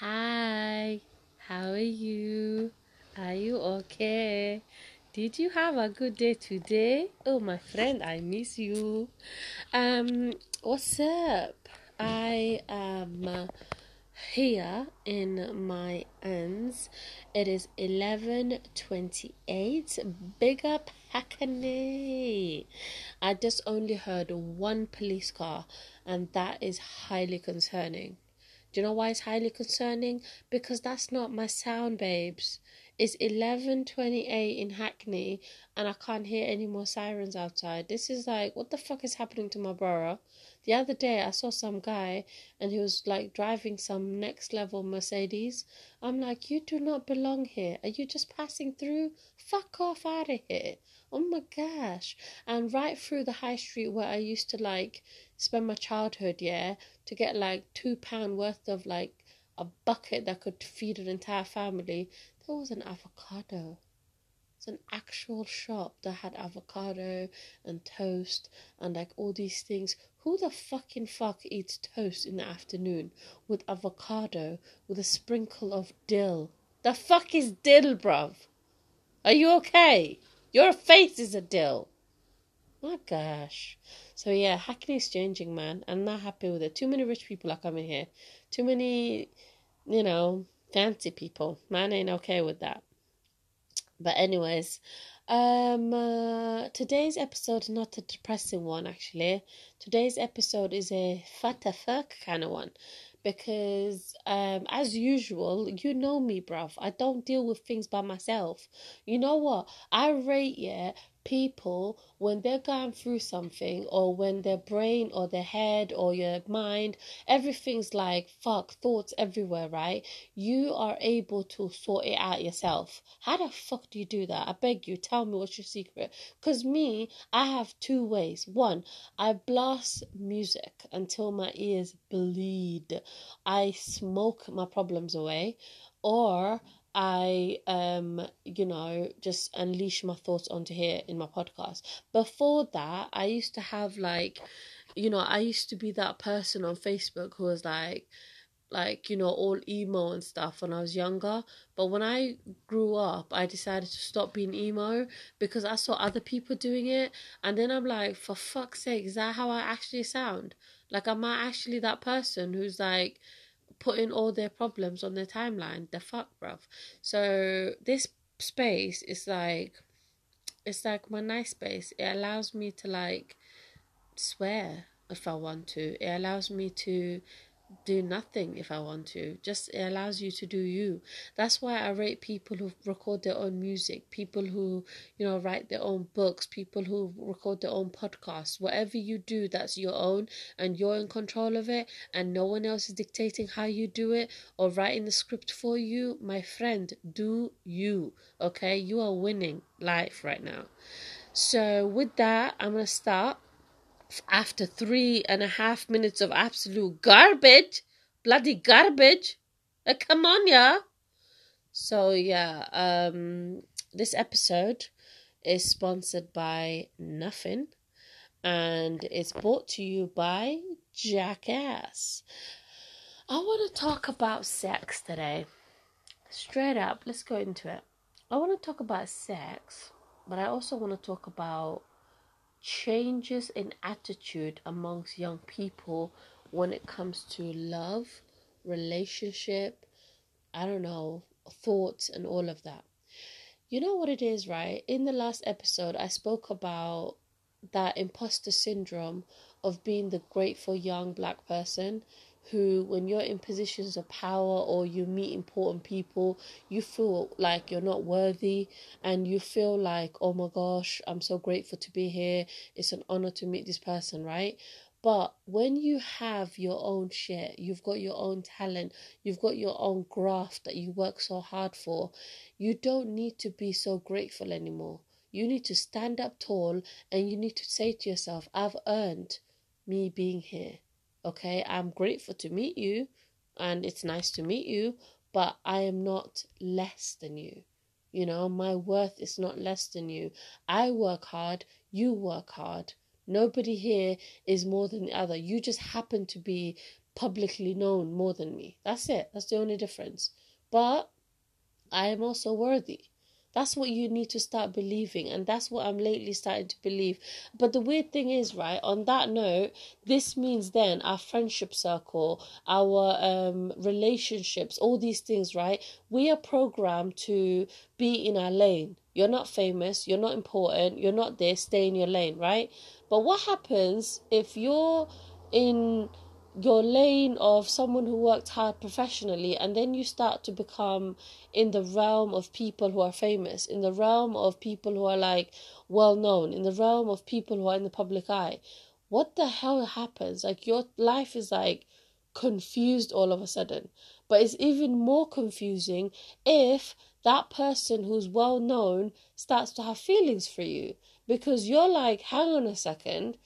Hi, how are you? Are you okay? Did you have a good day today? Oh, my friend, I miss you. Um, what's up? I am uh, here in my ends. It is eleven twenty-eight. Big up Hackney. I just only heard one police car, and that is highly concerning. Do you know why it's highly concerning? Because that's not my sound, babes. It's 11:28 in Hackney and I can't hear any more sirens outside. This is like what the fuck is happening to my borough? The other day I saw some guy and he was like driving some next level Mercedes. I'm like, "You do not belong here. Are you just passing through? Fuck off out of here." Oh my gosh. And right through the high street where I used to like spend my childhood, yeah, to get like two pound worth of like a bucket that could feed an entire family, there was an avocado. It's an actual shop that had avocado and toast and like all these things. Who the fucking fuck eats toast in the afternoon with avocado with a sprinkle of dill? The fuck is dill, bruv? Are you okay? Your face is a dill. My gosh. So yeah, Hackney's changing, man. I'm not happy with it. Too many rich people are coming here. Too many, you know, fancy people. Man ain't okay with that. But anyways, um uh, today's episode is not a depressing one actually. Today's episode is a fatta fuck kind of one because um as usual you know me bruv. I don't deal with things by myself. You know what? I rate yeah people when they're going through something or when their brain or their head or your mind everything's like fuck thoughts everywhere right? You are able to sort it out yourself. How the fuck do you do that? I beg you tell me what's your secret. Because me i have two ways. One i blast music until my ears bleed. I smoke my problems away. Or I um you know just unleash my thoughts onto here in my podcast. Before that, I used to have like you know, I used to be that person on Facebook who was like like you know all emo and stuff when I was younger. But when I grew up I decided to stop being emo because I saw other people doing it. And then I'm like for fuck's sake is that how I actually sound? Like am I actually that person who's like putting all their problems on their timeline. The fuck, bruv. So this space is like, it's like my nice space. It allows me to like swear if I want to. It allows me to do nothing if I want to. Just it allows you to do you. That's why I rate people who record their own music, people who, you know, write their own books, people who record their own podcasts. Whatever you do that's your own and you're in control of it and no one else is dictating how you do it or writing the script for you, my friend, do you. Okay? You are winning life right now. So with that, I'm gonna start after three and a half minutes of absolute garbage, bloody garbage. Like, come on, yeah. So yeah, um, this episode is sponsored by Nothing, and it's brought to you by Jackass. I want to talk about sex today. Straight up, let's go into it. I want to talk about sex, but I also want to talk about changes in attitude amongst young people when it comes to love, relationship, I don't know, thoughts, and all of that. You know what it is, right? In the last episode, I spoke about that imposter syndrome of being the grateful young black person who, when you're in positions of power or you meet important people, you feel like you're not worthy and you feel like, oh my gosh, I'm so grateful to be here. It's an honor to meet this person, right? But when you have your own shit, you've got your own talent, you've got your own graft that you work so hard for, you don't need to be so grateful anymore. You need to stand up tall and you need to say to yourself, I've earned me being here okay i'm grateful to meet you and it's nice to meet you but i am not less than you you know my worth is not less than you i work hard you work hard nobody here is more than the other you just happen to be publicly known more than me. That's it. That's the only difference. But I am also worthy. That's what you need to start believing, and that's what I'm lately starting to believe. But the weird thing is, right, on that note, this means then our friendship circle, our um, relationships, all these things, right, we are programmed to be in our lane. You're not famous, you're not important, you're not this, stay in your lane, right? But what happens if you're in your lane of someone who worked hard professionally and then you start to become in the realm of people who are famous in the realm of people who are like well known in the realm of people who are in the public eye. What the hell happens? Like your life is like confused all of a sudden. But it's even more confusing if that person who's well known starts to have feelings for you because you're like hang on a second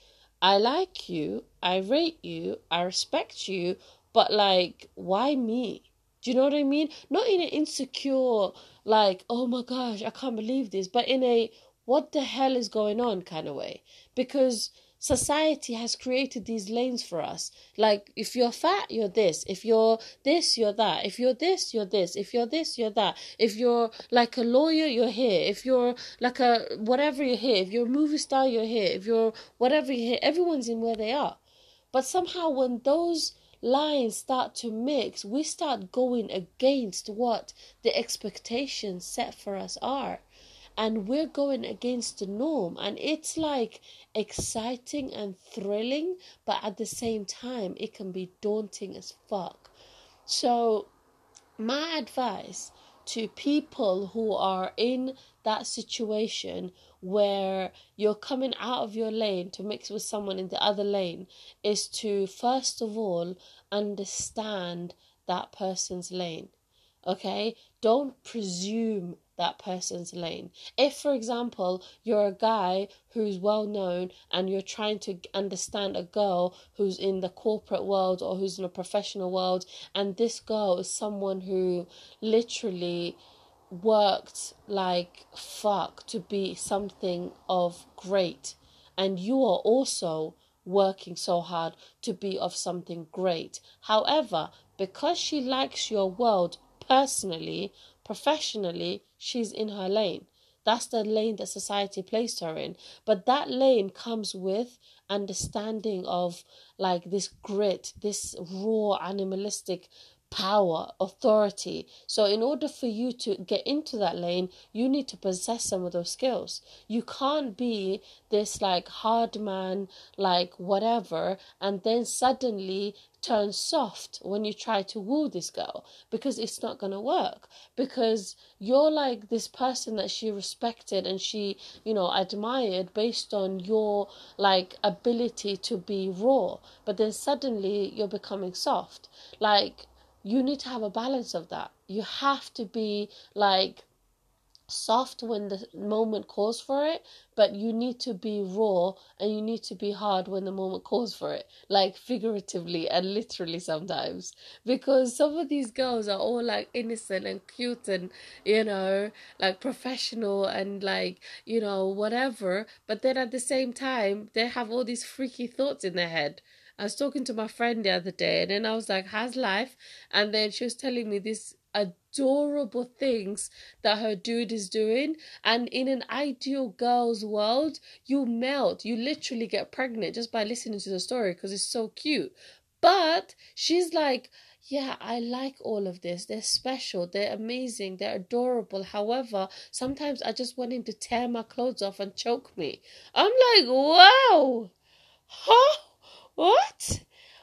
I like you, I rate you, I respect you, but like, why me? Do you know what I mean? Not in an insecure, like, oh my gosh, I can't believe this, but in a what the hell is going on kind of way. Because society has created these lanes for us. Like, if you're fat, you're this. If you're this, you're that. If you're this, you're this. If you're this, you're that. If you're like a lawyer, you're here. If you're like a whatever, you're here. If you're a movie star, you're here. If you're whatever, you're here. Everyone's in where they are. But somehow, when those lines start to mix, we start going against what the expectations set for us are and we're going against the norm and it's like exciting and thrilling but at the same time it can be daunting as fuck. So my advice to people who are in that situation where you're coming out of your lane to mix with someone in the other lane is to first of all understand that person's lane okay don't presume that person's lane. If, for example, you're a guy who's well known and you're trying to understand a girl who's in the corporate world or who's in a professional world, and this girl is someone who literally worked like fuck to be something of great, and you are also working so hard to be of something great. However, because she likes your world personally, professionally, she's in her lane. That's the lane that society placed her in. But that lane comes with understanding of like this grit, this raw animalistic power, authority. So, in order for you to get into that lane, you need to possess some of those skills. You can't be this like hard man, like whatever, and then suddenly turn soft when you try to woo this girl because it's not going to work. Because you're like this person that she respected and she, you know, admired based on your like ability to be raw, but then suddenly you're becoming soft. Like, you need to have a balance of that. You have to be like soft when the moment calls for it, but you need to be raw and you need to be hard when the moment calls for it, like figuratively and literally sometimes. Because some of these girls are all like innocent and cute and, you know, like professional and like, you know, whatever, but then at the same time, they have all these freaky thoughts in their head I was talking to my friend the other day, and then I was like, "How's life?" And then she was telling me this adorable things that her dude is doing and in an ideal girl's world you melt you literally get pregnant just by listening to the story because it's so cute but she's like yeah, I like all of this. They're special, they're amazing, they're adorable. However, sometimes I just want him to tear my clothes off and choke me. I'm like, wow, huh? what?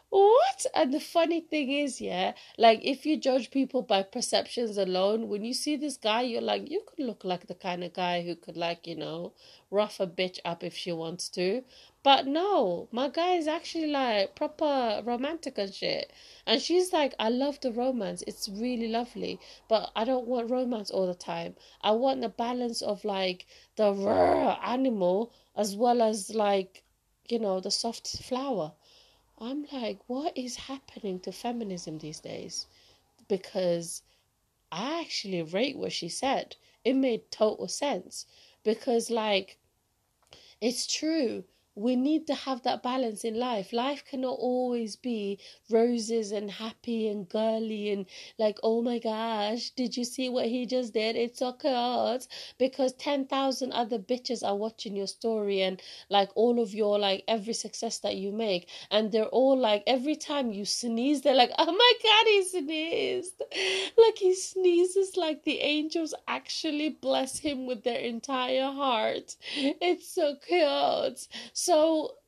What? And the funny thing is, yeah, like if you judge people by perceptions alone, when you see this guy, you're like, you could look like the kind of guy who could, like, you know, rough a bitch up if she wants to. But no, my guy is actually like proper romantic and shit. And she's like, I love the romance. It's really lovely. But I don't want romance all the time. I want the balance of like the raw animal as well as like, you know, the soft flower. I'm like, what is happening to feminism these days? Because I actually rate what she said. It made total sense. Because, like, it's true. We need to have that balance in life. Life cannot always be roses and happy and girly and like, oh my gosh, did you see what he just did? It's so cute because 10,000 other bitches are watching your story and like all of your like every success that you make. And they're all like, every time you sneeze, they're like, oh my god, he sneezed. Like he sneezes like the angels actually bless him with their entire heart. It's so cute. So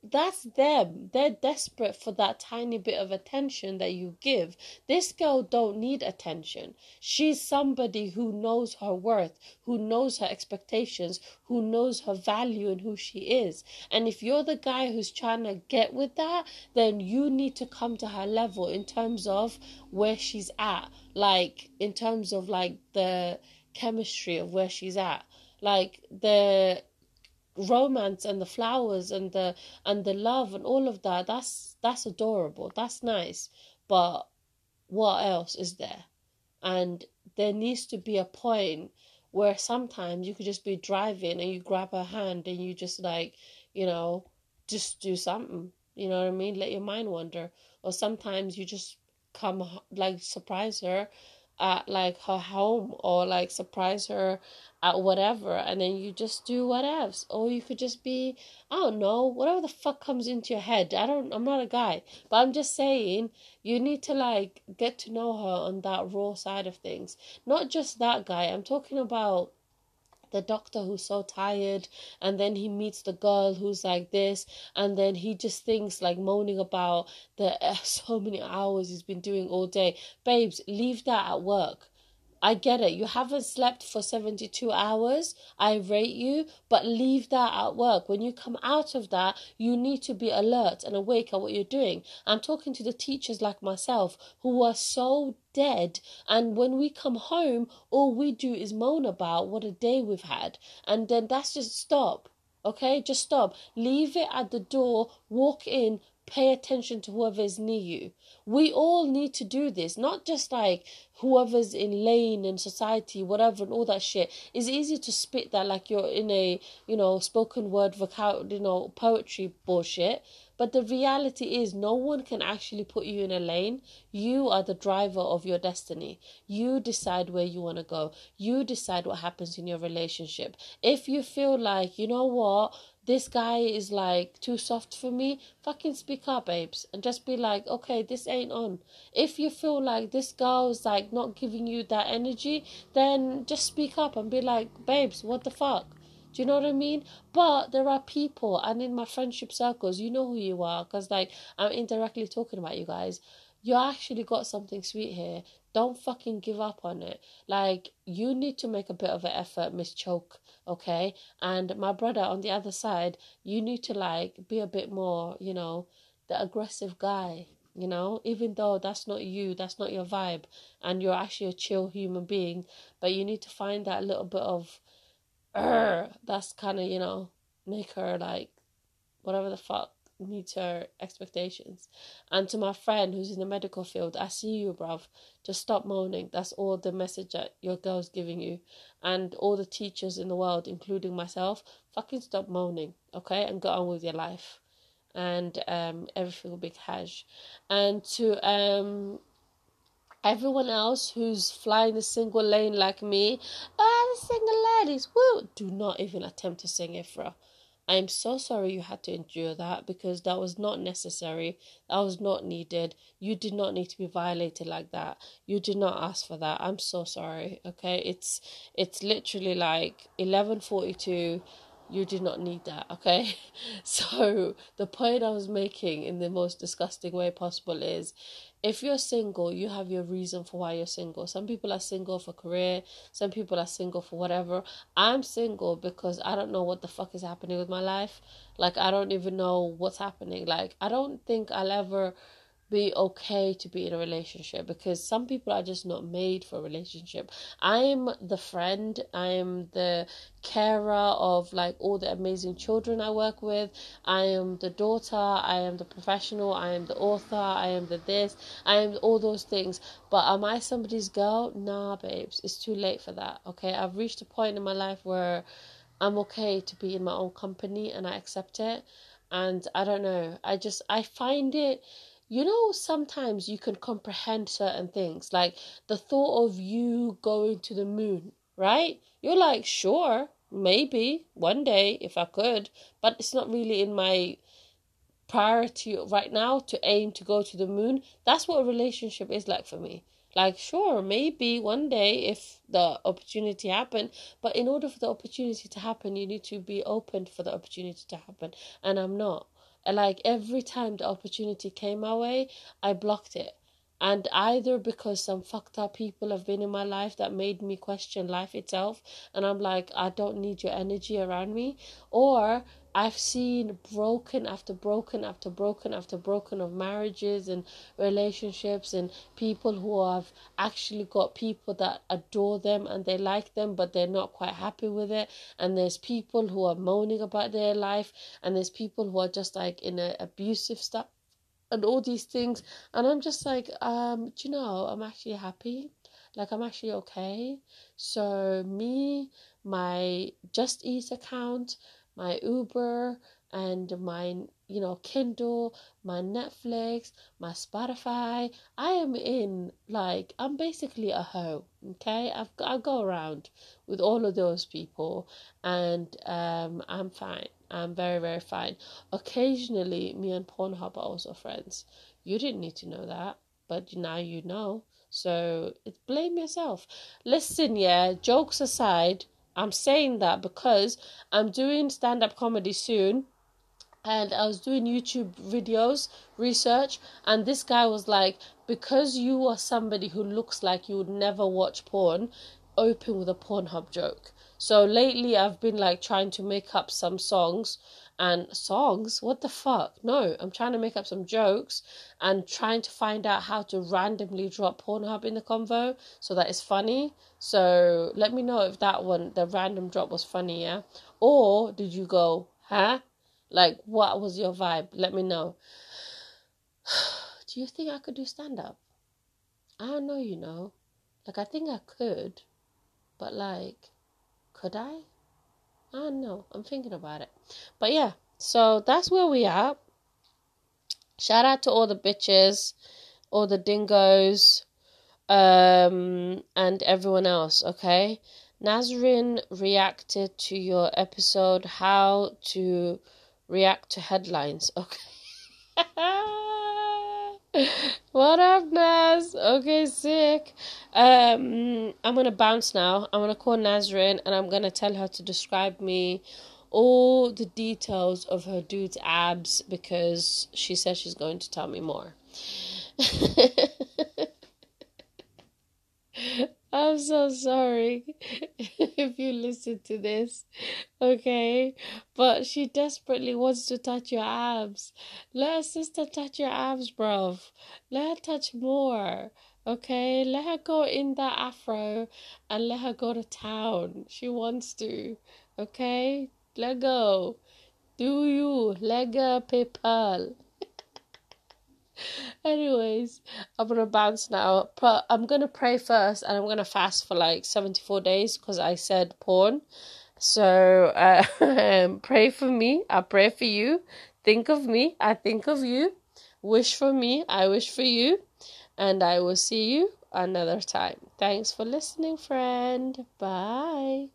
that's them. They're desperate for that tiny bit of attention that you give. This girl don't need attention. She's somebody who knows her worth, who knows her expectations, who knows her value and who she is. And if you're the guy who's trying to get with that, then you need to come to her level in terms of where she's at. Like in terms of like the chemistry of where she's at. Like the romance and the flowers and the and the love and all of that that's that's adorable that's nice. But what else is there? And there needs to be a point where sometimes you could just be driving and you grab her hand and you just like you know just do something you know what i mean? Let your mind wander. Or sometimes you just come like surprise her at like her home or like surprise her at whatever and then you just do what else or you could just be i don't know whatever the fuck comes into your head. I don't i'm not a guy but i'm just saying you need to like get to know her on that raw side of things. Not just that guy. I'm talking about the doctor who's so tired and then he meets the girl who's like this and then he just thinks like moaning about the uh, so many hours he's been doing all day. Babes leave that at work I get it. You haven't slept for 72 hours. I rate you, but leave that at work. When you come out of that, you need to be alert and awake at what you're doing. I'm talking to the teachers like myself who are so dead. And when we come home, all we do is moan about what a day we've had. And then that's just stop. Okay, just stop. Leave it at the door, walk in, pay attention to whoever is near you. We all need to do this, not just like whoever's in lane in society, whatever, and all that shit. It's easy to spit that like you're in a, you know, spoken word, vocal, you know, poetry bullshit. But the reality is, no one can actually put you in a lane. You are the driver of your destiny. You decide where you want to go. You decide what happens in your relationship. If you feel like, you know what, this guy is like too soft for me, fucking speak up, babes, and just be like, okay, this ain't on. If you feel like this girl's like not giving you that energy, then just speak up and be like, babes, what the fuck? Do you know what I mean? But there are people, and in my friendship circles, you know who you are, because like I'm indirectly talking about you guys. You actually got something sweet here. Don't fucking give up on it. Like you need to make a bit of an effort, Miss Choke okay and my brother on the other side you need to like be a bit more you know the aggressive guy you know even though that's not you that's not your vibe and you're actually a chill human being but you need to find that little bit of that's kind of you know make her like whatever the fuck meet her expectations. And to my friend who's in the medical field, I see you, bruv. Just stop moaning. That's all the message that your girl's giving you. And all the teachers in the world, including myself, fucking stop moaning, okay? And go on with your life. And um, everything will be cash. And to um, everyone else who's flying the single lane like me, ah, the single ladies, woo! Do not even attempt to sing Ifra. I am so sorry you had to endure that because that was not necessary. That was not needed. You did not need to be violated like that. You did not ask for that. I'm so sorry. Okay? It's it's literally like 11:42 you did not need that, okay? So, the point I was making in the most disgusting way possible is if you're single, you have your reason for why you're single. Some people are single for career, some people are single for whatever. I'm single because I don't know what the fuck is happening with my life. Like, I don't even know what's happening. Like, I don't think I'll ever be okay to be in a relationship because some people are just not made for a relationship. I'm the friend, I'm the carer of like all the amazing children I work with. I am the daughter, I am the professional, I am the author, I am the this, I am all those things. But am I somebody's girl? Nah, babes, it's too late for that. Okay, I've reached a point in my life where I'm okay to be in my own company and I accept it and I don't know. I just I find it you know sometimes you can comprehend certain things like the thought of you going to the moon, right? You're like, sure, maybe one day if I could, but it's not really in my priority right now to aim to go to the moon. That's what a relationship is like for me. Like, sure, maybe one day if the opportunity happen, but in order for the opportunity to happen, you need to be open for the opportunity to happen, and I'm not. And like every time the opportunity came my way, I blocked it. And either because some fucked up people have been in my life that made me question life itself, and I'm like, I don't need your energy around me, or I've seen broken after broken after broken after broken of marriages and relationships and people who have actually got people that adore them and they like them but they're not quite happy with it. And there's people who are moaning about their life and there's people who are just like in a abusive stuff and all these things. And I'm just like um do you know I'm actually happy. Like I'm actually okay. So me my just eat account my Uber and my you know Kindle, my Netflix, my Spotify. I am in like I'm basically a hoe. Okay, I've I go around with all of those people, and um, I'm fine. I'm very very fine. Occasionally, me and Pornhub are also friends. You didn't need to know that, but now you know. So it's blame yourself. Listen, yeah. Jokes aside I'm saying that because I'm doing stand up comedy soon and I was doing YouTube videos, research, and this guy was like, because you are somebody who looks like you would never watch porn, open with a Pornhub joke. So lately I've been like trying to make up some songs and songs? What the fuck? No i'm trying to make up some jokes and trying to find out how to randomly drop pornhub in the convo so that it's funny. So let me know if that one the random drop was funny yeah? Or did you go huh? Like what was your vibe? Let me know. Do you think i could do stand up i don't know you know. Like i think i could but like could i I know. I'm thinking about it. But yeah, so that's where we are. Shout out to all the bitches, all the dingoes, um, and everyone else, okay? Nazrin reacted to your episode how to react to headlines, okay? what up, Naz? Okay, sick. Um, I'm gonna bounce now. I'm gonna call Nazrin and I'm gonna tell her to describe me all the details of her dude's abs because she says she's going to tell me more. I'm so sorry if you listen to this, okay? But she desperately wants to touch your abs. Let her sister touch your abs, bruv. Let her touch more, okay? Let her go in that afro and let her go to town. She wants to, okay? Let go. Do you? Let go, PayPal. Anyways, I'm gonna bounce now. But I'm gonna pray first, and I'm gonna fast for like 74 days because I said porn. So uh, pray for me. I pray for you. Think of me. I think of you. Wish for me. I wish for you. And I will see you another time. Thanks for listening, friend. Bye.